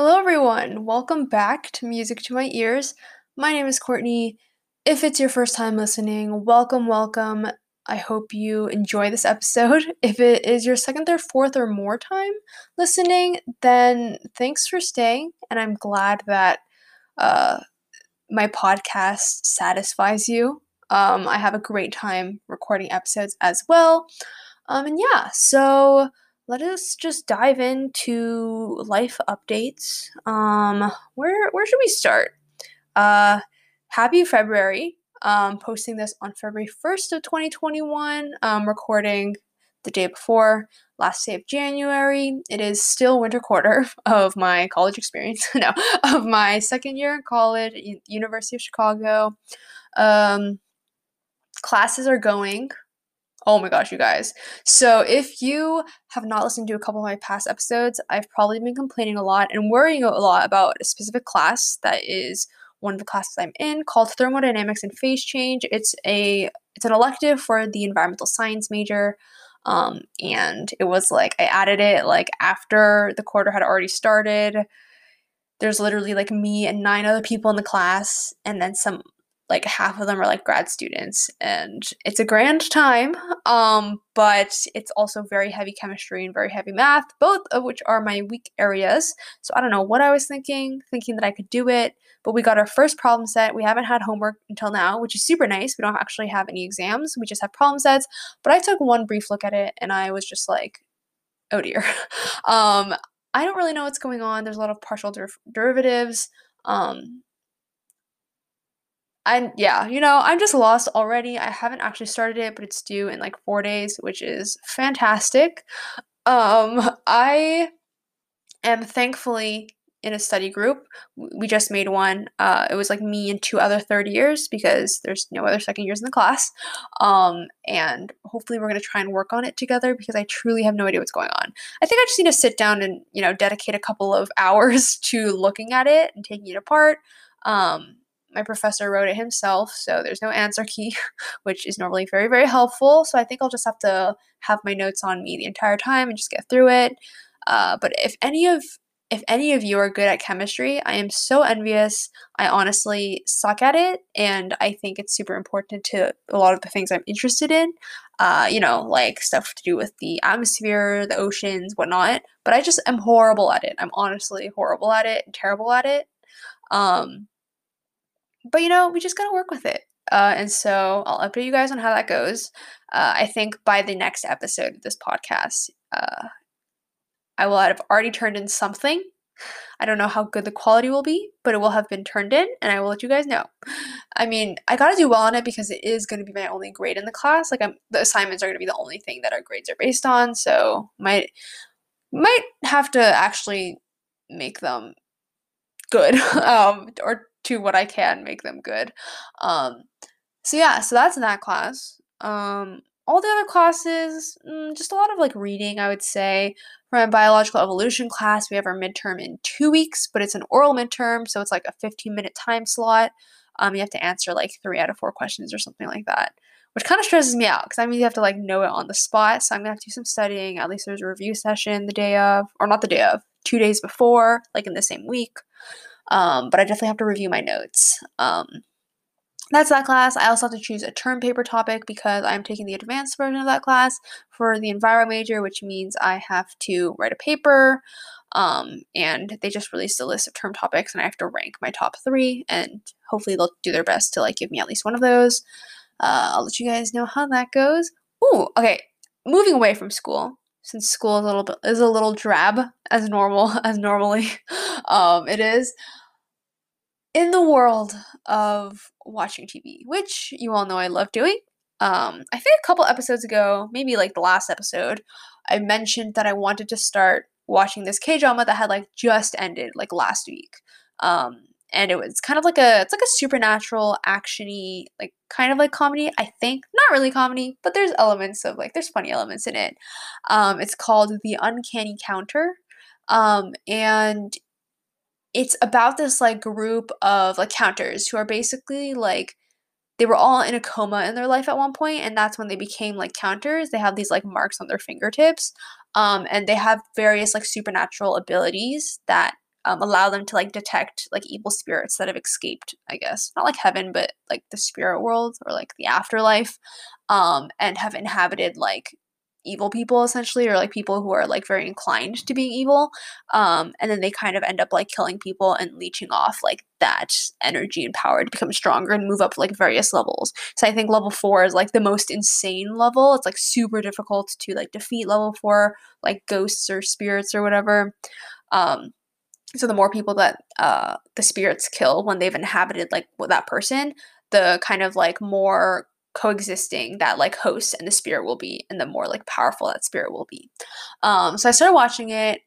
Hello, everyone. Welcome back to Music to My Ears. My name is Courtney. If it's your first time listening, welcome, welcome. I hope you enjoy this episode. If it is your second, third, fourth, or more time listening, then thanks for staying. And I'm glad that uh, my podcast satisfies you. Um, I have a great time recording episodes as well. Um, and yeah, so let us just dive into life updates. Um, where where should we start? Uh, happy February. Um, posting this on February 1st of 2021. Um, recording the day before last day of January. It is still winter quarter of my college experience. no, of my second year in college University of Chicago. Um, classes are going Oh my gosh, you guys. So, if you have not listened to a couple of my past episodes, I've probably been complaining a lot and worrying a lot about a specific class that is one of the classes I'm in called Thermodynamics and Phase Change. It's a it's an elective for the environmental science major. Um, and it was like I added it like after the quarter had already started. There's literally like me and nine other people in the class, and then some like half of them are like grad students and it's a grand time um but it's also very heavy chemistry and very heavy math both of which are my weak areas. So i don't know what i was thinking thinking that i could do it but we got our first problem set. We haven't had homework until now which is super nice. We don't actually have any exams. We just have problem sets. But i took one brief look at it and i was just like oh dear. Um i don't really know what's going on. There's a lot of partial der- derivatives. Um and yeah, you know, I'm just lost already. I haven't actually started it, but it's due in like four days, which is fantastic. Um, I am thankfully in a study group. We just made one. Uh, it was like me and two other third years because there's no other second years in the class. Um, and hopefully we're going to try and work on it together because I truly have no idea what's going on. I think I just need to sit down and, you know, dedicate a couple of hours to looking at it and taking it apart. Um, my professor wrote it himself, so there's no answer key, which is normally very, very helpful. So I think I'll just have to have my notes on me the entire time and just get through it. Uh, but if any of if any of you are good at chemistry, I am so envious. I honestly suck at it, and I think it's super important to a lot of the things I'm interested in. Uh, you know, like stuff to do with the atmosphere, the oceans, whatnot. But I just am horrible at it. I'm honestly horrible at it terrible at it. Um, but you know, we just gotta work with it. Uh, and so I'll update you guys on how that goes. Uh, I think by the next episode of this podcast, uh, I will have already turned in something. I don't know how good the quality will be, but it will have been turned in, and I will let you guys know. I mean, I gotta do well on it because it is gonna be my only grade in the class. Like, I'm the assignments are gonna be the only thing that our grades are based on, so might might have to actually make them good, um, or to what I can make them good. Um, so yeah, so that's in that class. Um, all the other classes, mm, just a lot of like reading, I would say. For my biological evolution class, we have our midterm in two weeks, but it's an oral midterm, so it's like a 15 minute time slot. Um, you have to answer like three out of four questions or something like that, which kind of stresses me out because I mean you have to like know it on the spot. So I'm gonna have to do some studying. At least there's a review session the day of, or not the day of, two days before, like in the same week. Um, but I definitely have to review my notes. Um, that's that class. I also have to choose a term paper topic because I'm taking the advanced version of that class for the enviro major, which means I have to write a paper. Um, and they just released a list of term topics, and I have to rank my top three, and hopefully they'll do their best to like give me at least one of those. Uh, I'll let you guys know how that goes. Ooh, okay. Moving away from school, since school is a little bit is a little drab as normal as normally um, it is in the world of watching TV, which you all know I love doing. Um, I think a couple episodes ago, maybe like the last episode, I mentioned that I wanted to start watching this K drama that had like just ended like last week. Um, and it was kind of like a it's like a supernatural actiony like kind of like comedy i think not really comedy but there's elements of like there's funny elements in it um it's called the uncanny counter um and it's about this like group of like counters who are basically like they were all in a coma in their life at one point and that's when they became like counters. They have these like marks on their fingertips um, and they have various like supernatural abilities that um, allow them to like detect like evil spirits that have escaped i guess. Not like heaven but like the spirit world or like the afterlife um, and have inhabited like evil people essentially or like people who are like very inclined to being evil um and then they kind of end up like killing people and leeching off like that energy and power to become stronger and move up like various levels. So i think level 4 is like the most insane level. It's like super difficult to like defeat level 4 like ghosts or spirits or whatever. Um so the more people that uh the spirits kill when they've inhabited like that person the kind of like more coexisting that like host and the spirit will be and the more like powerful that spirit will be. Um so i started watching it.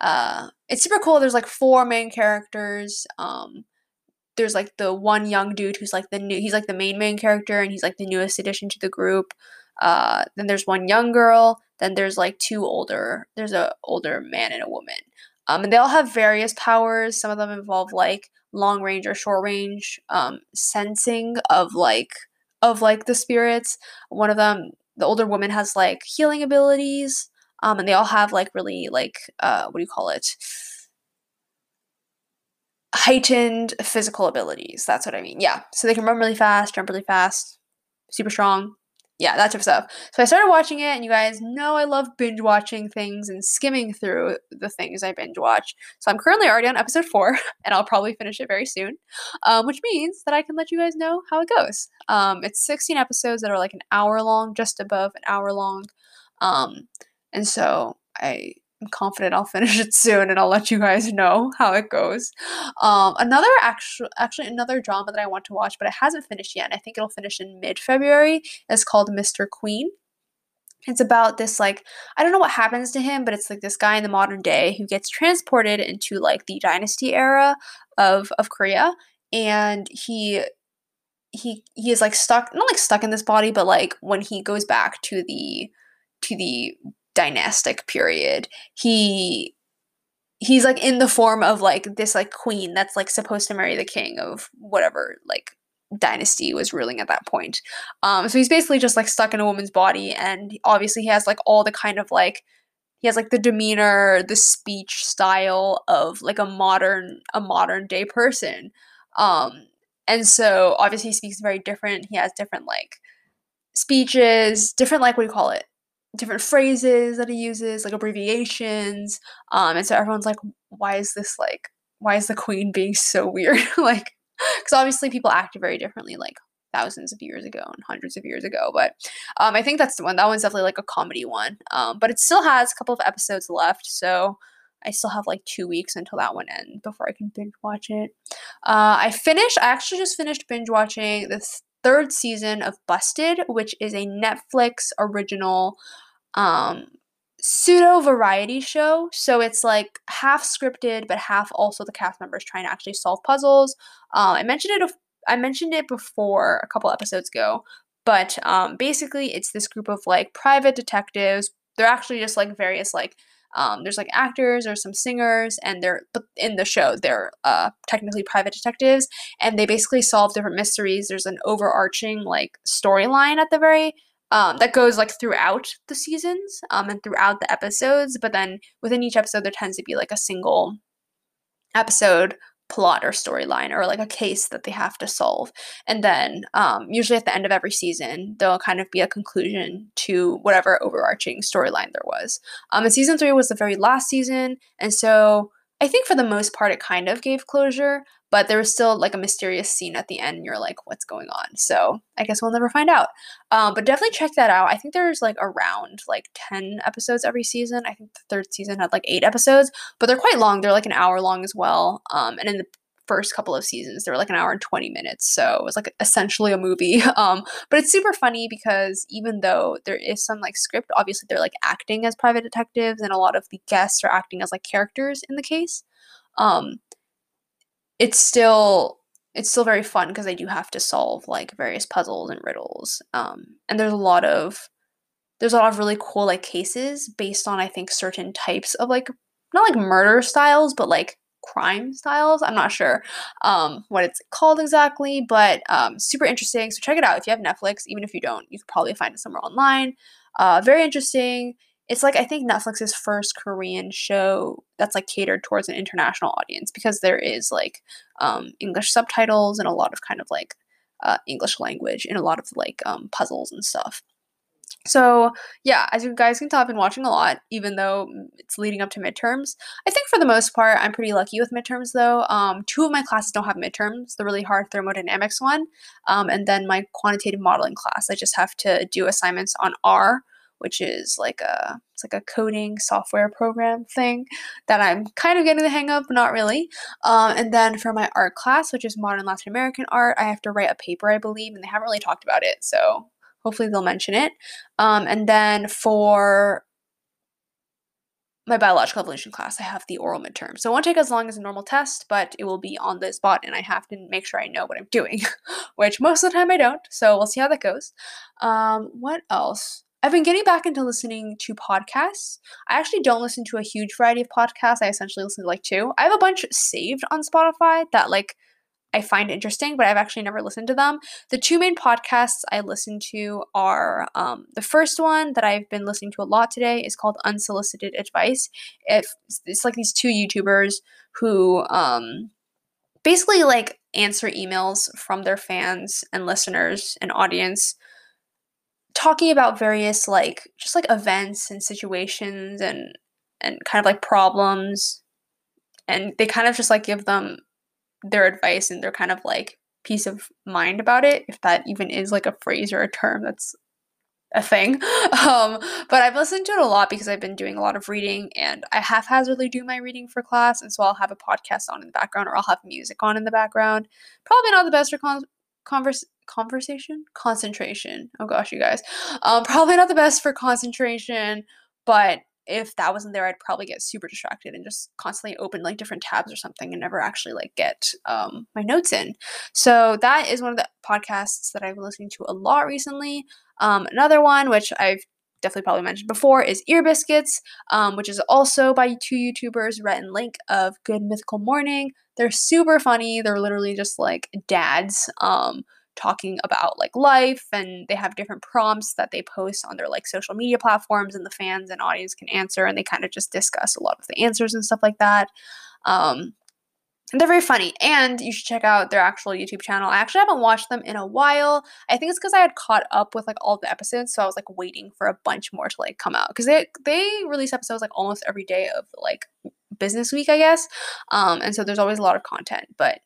Uh it's super cool. There's like four main characters. Um there's like the one young dude who's like the new he's like the main main character and he's like the newest addition to the group. Uh then there's one young girl. Then there's like two older there's a older man and a woman. Um and they all have various powers. Some of them involve like long range or short range um sensing of like of like the spirits. One of them, the older woman, has like healing abilities, um, and they all have like really like uh, what do you call it? Heightened physical abilities. That's what I mean. Yeah, so they can run really fast, jump really fast, super strong yeah, that type of stuff. So I started watching it, and you guys know I love binge watching things and skimming through the things I binge watch. So I'm currently already on episode four, and I'll probably finish it very soon, um, which means that I can let you guys know how it goes. Um, it's 16 episodes that are like an hour long, just above an hour long. Um, and so I I'm confident I'll finish it soon and I'll let you guys know how it goes. Um, another actual, actually another drama that I want to watch, but it hasn't finished yet. I think it'll finish in mid February. is called Mr. Queen. It's about this like I don't know what happens to him, but it's like this guy in the modern day who gets transported into like the dynasty era of of Korea, and he he he is like stuck not like stuck in this body, but like when he goes back to the to the dynastic period. He he's like in the form of like this like queen that's like supposed to marry the king of whatever like dynasty was ruling at that point. Um so he's basically just like stuck in a woman's body and obviously he has like all the kind of like he has like the demeanor, the speech style of like a modern a modern day person. Um and so obviously he speaks very different. He has different like speeches, different like what do you call it? Different phrases that he uses, like abbreviations. Um, and so everyone's like, why is this like, why is the queen being so weird? like, because obviously people acted very differently, like thousands of years ago and hundreds of years ago. But um, I think that's the one. That one's definitely like a comedy one. Um, but it still has a couple of episodes left, so I still have like two weeks until that one ends before I can binge watch it. Uh, I finished. I actually just finished binge watching this third season of Busted, which is a Netflix original um, pseudo variety show. So it's like half scripted, but half also the cast members trying to actually solve puzzles. Uh, I mentioned it. I mentioned it before a couple episodes ago, but um, basically it's this group of like private detectives. They're actually just like various like um, there's like actors or some singers, and they're in the show they're uh, technically private detectives, and they basically solve different mysteries. There's an overarching like storyline at the very um, that goes like throughout the seasons um, and throughout the episodes. But then within each episode, there tends to be like a single episode plot or storyline or like a case that they have to solve. And then um, usually at the end of every season, there'll kind of be a conclusion to whatever overarching storyline there was. Um, and season three was the very last season. And so I think for the most part, it kind of gave closure but there was still like a mysterious scene at the end and you're like what's going on? So i guess we'll never find out. Um, but definitely check that out. I think there's like around like 10 episodes every season. I think the third season had like eight episodes but they're quite long. They're like an hour long as well. Um, and in the first couple of seasons they were like an hour and 20 minutes so it was like essentially a movie um, but it's super funny because even though there is some like script obviously they're like acting as private detectives and a lot of the guests are acting as like characters in the case um, it's still it's still very fun because they do have to solve like various puzzles and riddles. Um, and there's a lot of there's a lot of really cool like cases based on I think certain types of like not like murder styles, but like crime styles. I'm not sure um, what it's called exactly, but um, super interesting. So check it out if you have Netflix. Even if you don't, you could probably find it somewhere online. Uh, very interesting. it's like I think Netflix's first Korean show that's like catered towards an international audience because there is like um, English subtitles and a lot of kind of like uh, English language and a lot of like um, puzzles and stuff. So, yeah, as you guys can tell, I've been watching a lot, even though it's leading up to midterms. I think for the most part, I'm pretty lucky with midterms, though. Um, two of my classes don't have midterms the really hard thermodynamics one, um, and then my quantitative modeling class. I just have to do assignments on R, which is like a it's like a coding software program thing that I'm kind of getting the hang of, but not really. Um, and then for my art class, which is modern Latin American art, I have to write a paper, I believe, and they haven't really talked about it, so Hopefully, they'll mention it. Um, and then for my biological evolution class, I have the oral midterm. So it won't take as long as a normal test, but it will be on the spot, and I have to make sure I know what I'm doing, which most of the time I don't. So we'll see how that goes. Um, what else? I've been getting back into listening to podcasts. I actually don't listen to a huge variety of podcasts. I essentially listen to like two. I have a bunch saved on Spotify that like I find interesting, but I've actually never listened to them. The two main podcasts I listen to are um, the first one that I've been listening to a lot today is called Unsolicited Advice. It, it's like these two YouTubers who um, basically like answer emails from their fans and listeners and audience talking about various like just like events and situations and and kind of like problems and they kind of just like give them their advice and their kind of like peace of mind about it, if that even is like a phrase or a term that's a thing. Um, but I've listened to it a lot because I've been doing a lot of reading and I haphazardly do my reading for class. And so I'll have a podcast on in the background or I'll have music on in the background. Probably not the best for con- converse conversation concentration oh gosh you guys um probably not the best for concentration but if that wasn't there, I'd probably get super distracted and just constantly open like different tabs or something and never actually like get um, my notes in. So that is one of the podcasts that I've been listening to a lot recently. Um, another one, which I've definitely probably mentioned before, is Ear Biscuits, um, which is also by two YouTubers, Rhett and Link of Good Mythical Morning. They're super funny. They're literally just like dads. Um, talking about like life and they have different prompts that they post on their like social media platforms and the fans and audience can answer and they kind of just discuss a lot of the answers and stuff like that. Um, and they're very funny and you should check out their actual youtube channel. I actually haven't watched them in a while. I think it's because i had caught up with like all the episodes so i was like waiting for a bunch more to like come out because they they release episodes like almost every day of like business week i guess. Um, and so there's always a lot of content but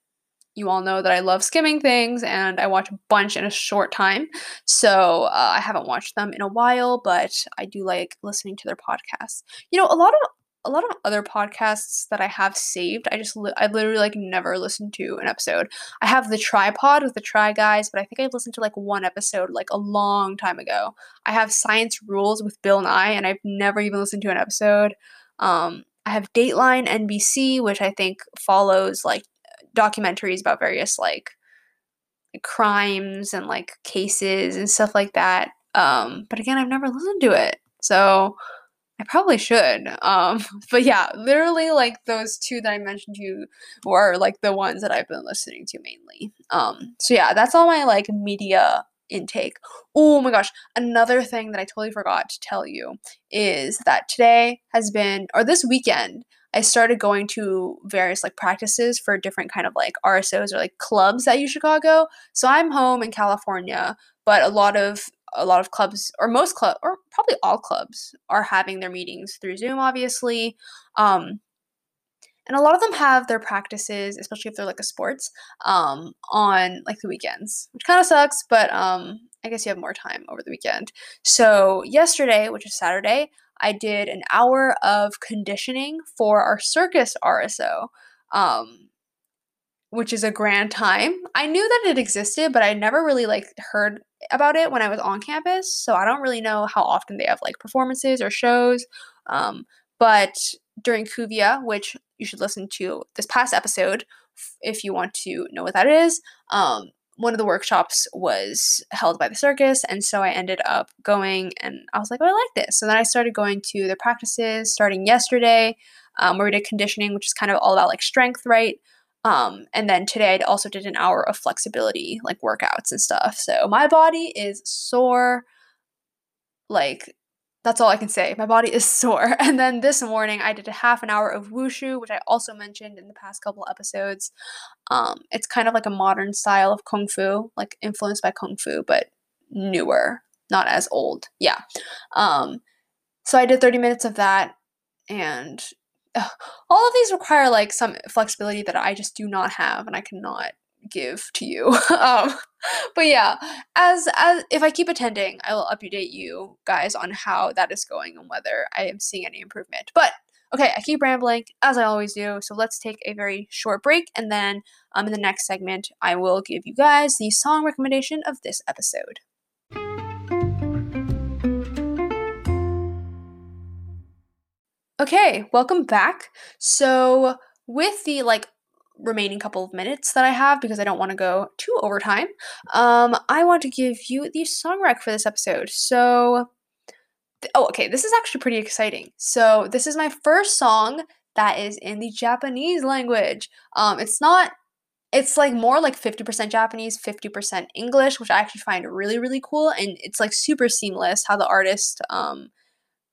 you all know that I love skimming things and I watch a bunch in a short time. So uh, I haven't watched them in a while, but I do like listening to their podcasts. You know, a lot of a lot of other podcasts that I have saved, I just li- I literally like never listened to an episode. I have the TryPod with the Try Guys, but I think I've listened to like one episode like a long time ago. I have Science Rules with Bill Nye, and I've never even listened to an episode. Um, I have Dateline NBC, which I think follows like documentaries about various like crimes and like cases and stuff like that. Um, but again, I've never listened to it, so I probably should. Um, but yeah, literally like those two that I mentioned to you were like the ones that I've been listening to mainly. Um, so yeah, that's all my like media intake. Oh my gosh, another thing that I totally forgot to tell you is that today has been or this weekend I started going to various like practices for different kind of like RSOs or like clubs at U Chicago. So I'm home in California, but a lot of a lot of clubs or most club or probably all clubs are having their meetings through Zoom obviously. Um and a lot of them have their practices, especially if they're like a sports, um, on like the weekends, which kind of sucks, but um, I guess you have more time over the weekend. So yesterday, which is Saturday, I did an hour of conditioning for our circus RSO, um, which is a grand time. I knew that it existed, but I never really like heard about it when I was on campus. So I don't really know how often they have like performances or shows. Um, but during Kuvia, which you should listen to this past episode if you want to know what that is. Um, one of the workshops was held by the circus and so i ended up going and i was like oh i like this. So then i started going to the practices starting yesterday um, where we did conditioning which is kind of all about like strength right? Um, and then today i also did an hour of flexibility like workouts and stuff. So my body is sore like that's all I can say. My body is sore. And then this morning, I did a half an hour of wushu, which I also mentioned in the past couple episodes. Um, it's kind of like a modern style of kung fu, like influenced by kung fu, but newer, not as old. Yeah. Um, so I did 30 minutes of that, and all of these require like some flexibility that I just do not have, and I cannot give to you. um, but yeah, as as if I keep attending, I will update you guys on how that is going and whether I am seeing any improvement. But okay, I keep rambling as I always do. So let's take a very short break, and then um, in the next segment, I will give you guys the song recommendation of this episode. Okay, welcome back. So with the like remaining couple of minutes that I have because I don't want to go too overtime, um, I want to give you the song rec for this episode. So, oh, okay, this is actually pretty exciting. So, this is my first song that is in the Japanese language. Um, it's not. It's like more like 50% Japanese, 50% English, which I actually find really, really cool. And it's like super seamless how the artist um,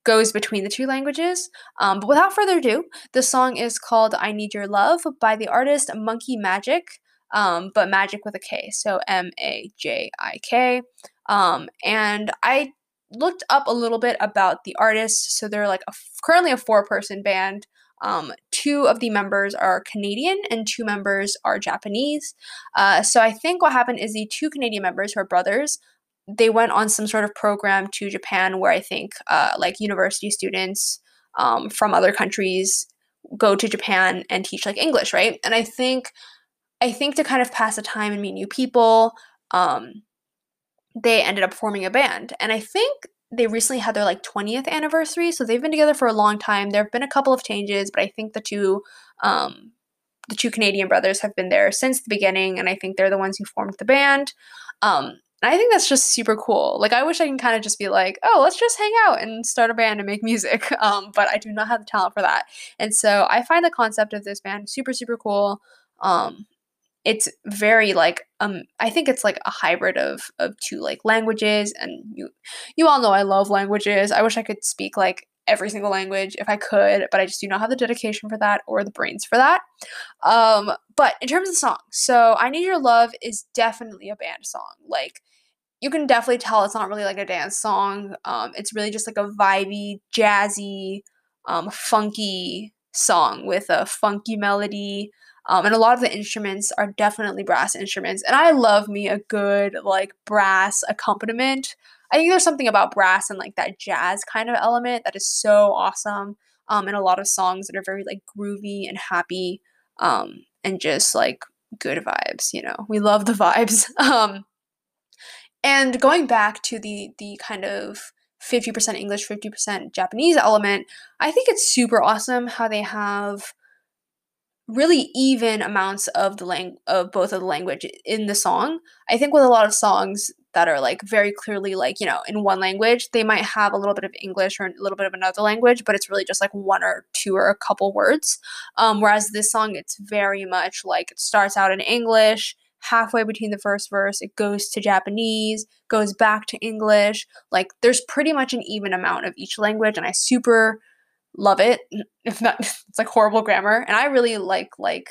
goes between the two languages. Um, but without further ado, the song is called I Need Your Love by the artist Monkey Majik, um, but magic with a K, so M A J I K. Um, and I looked up a little bit about the artist. So they're like a, currently a four person band. Um, two of the members are Canadian and two members are Japanese. Uh, so I think what happened is the two Canadian members who are brothers they went on some sort of program to Japan where I think uh, like university students um, from other countries go to Japan and teach like English, right? And I think I think to kind of pass the time and meet new people, um, they ended up forming a band. And I think they recently had their like 20th anniversary, so they've been together for a long time. There have been a couple of changes, but I think the two um, the two Canadian brothers have been there since the beginning, and I think they're the ones who formed the band. Um, I think that's just super cool. Like I wish I can kind of just be like, oh, let's just hang out and start a band and make music. Um, but I do not have the talent for that. And so I find the concept of this band super, super cool. Um, it's very like um I think it's like a hybrid of of two like languages and you you all know I love languages. I wish I could speak like every single language if I could, but I just do not have the dedication for that or the brains for that. Um, but in terms of the song, so I Need Your Love is definitely a band song. Like, you can definitely tell it's not really like a dance song. Um, it's really just like a vibey, jazzy, um, funky song with a funky melody. Um, and a lot of the instruments are definitely brass instruments. And I love me a good like brass accompaniment. I think there's something about brass and like that jazz kind of element that is so awesome. Um, and a lot of songs that are very like groovy and happy, um, and just like good vibes. You know, we love the vibes. Um, and going back to the the kind of 50% English, 50% Japanese element, I think it's super awesome how they have really even amounts of the lang- of both of the language in the song. I think with a lot of songs that are like very clearly like, you know, in one language, they might have a little bit of English or a little bit of another language, but it's really just like one or two or a couple words. Um, whereas this song, it's very much like it starts out in English, halfway between the first verse, it goes to Japanese, goes back to English. Like there's pretty much an even amount of each language, and I super love it. If not, it's like horrible grammar, and I really like like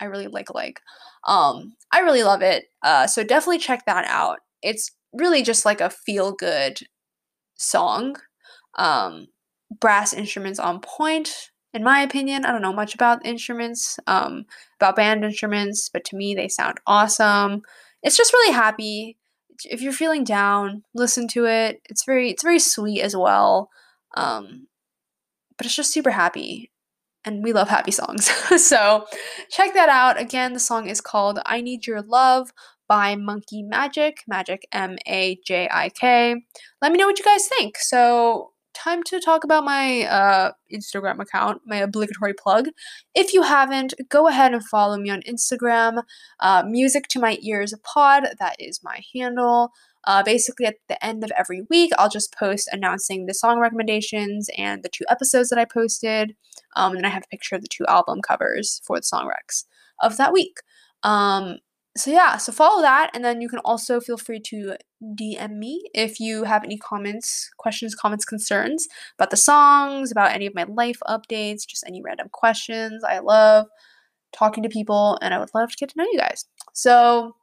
I really like like um I really love it. Uh, so definitely check that out. It's really just like a feel good song. Um, brass instruments on point in my opinion. I don't know much about instruments, um, about band instruments, but to me they sound awesome. It's just really happy. If you're feeling down, listen to it. It's very it's very sweet as well. Um, but it's just super happy. And we love happy songs. so check that out. Again, the song is called I Need Your Love by Monkey Majik, Magic M A J I K. Let me know what you guys think. So time to talk about my uh, Instagram account, my obligatory plug. If you haven't, go ahead and follow me on Instagram. Uh, Music to My Ears a Pod, that is my handle. Uh, basically, at the end of every week, I'll just post announcing the song recommendations and the two episodes that I posted. Um, and then I have a picture of the two album covers for the song recs of that week. Um, so yeah, so follow that, and then you can also feel free to DM me if you have any comments, questions, comments, concerns about the songs, about any of my life updates, just any random questions. I love talking to people, and I would love to get to know you guys. So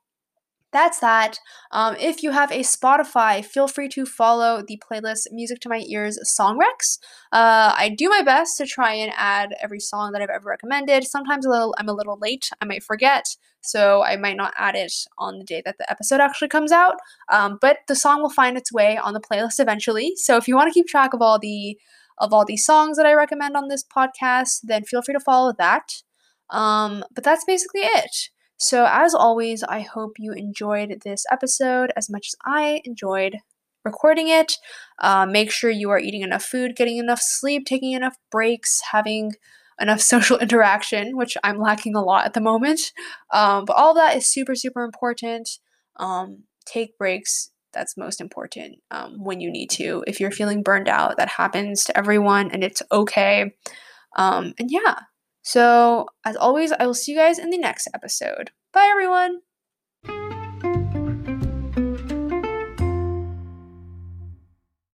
that's that. Um, if you have a Spotify, feel free to follow the playlist Music to My Ears Song Recs. Uh, I do my best to try and add every song that I've ever recommended. Sometimes a little, I'm a little late. I might forget, so I might not add it on the day that the episode actually comes out. Um, but the song will find its way on the playlist eventually. So if you want to keep track of all the of all these songs that I recommend on this podcast, then feel free to follow that. Um, but that's basically it. So, as always, I hope you enjoyed this episode as much as I enjoyed recording it. Uh, make sure you are eating enough food, getting enough sleep, taking enough breaks, having enough social interaction, which I'm lacking a lot at the moment. Um, but all that is super, super important. Um, take breaks. That's most important um, when you need to. If you're feeling burned out, that happens to everyone and it's okay. Um, and yeah, so, as always, I will see you guys in the next episode. Bye, everyone!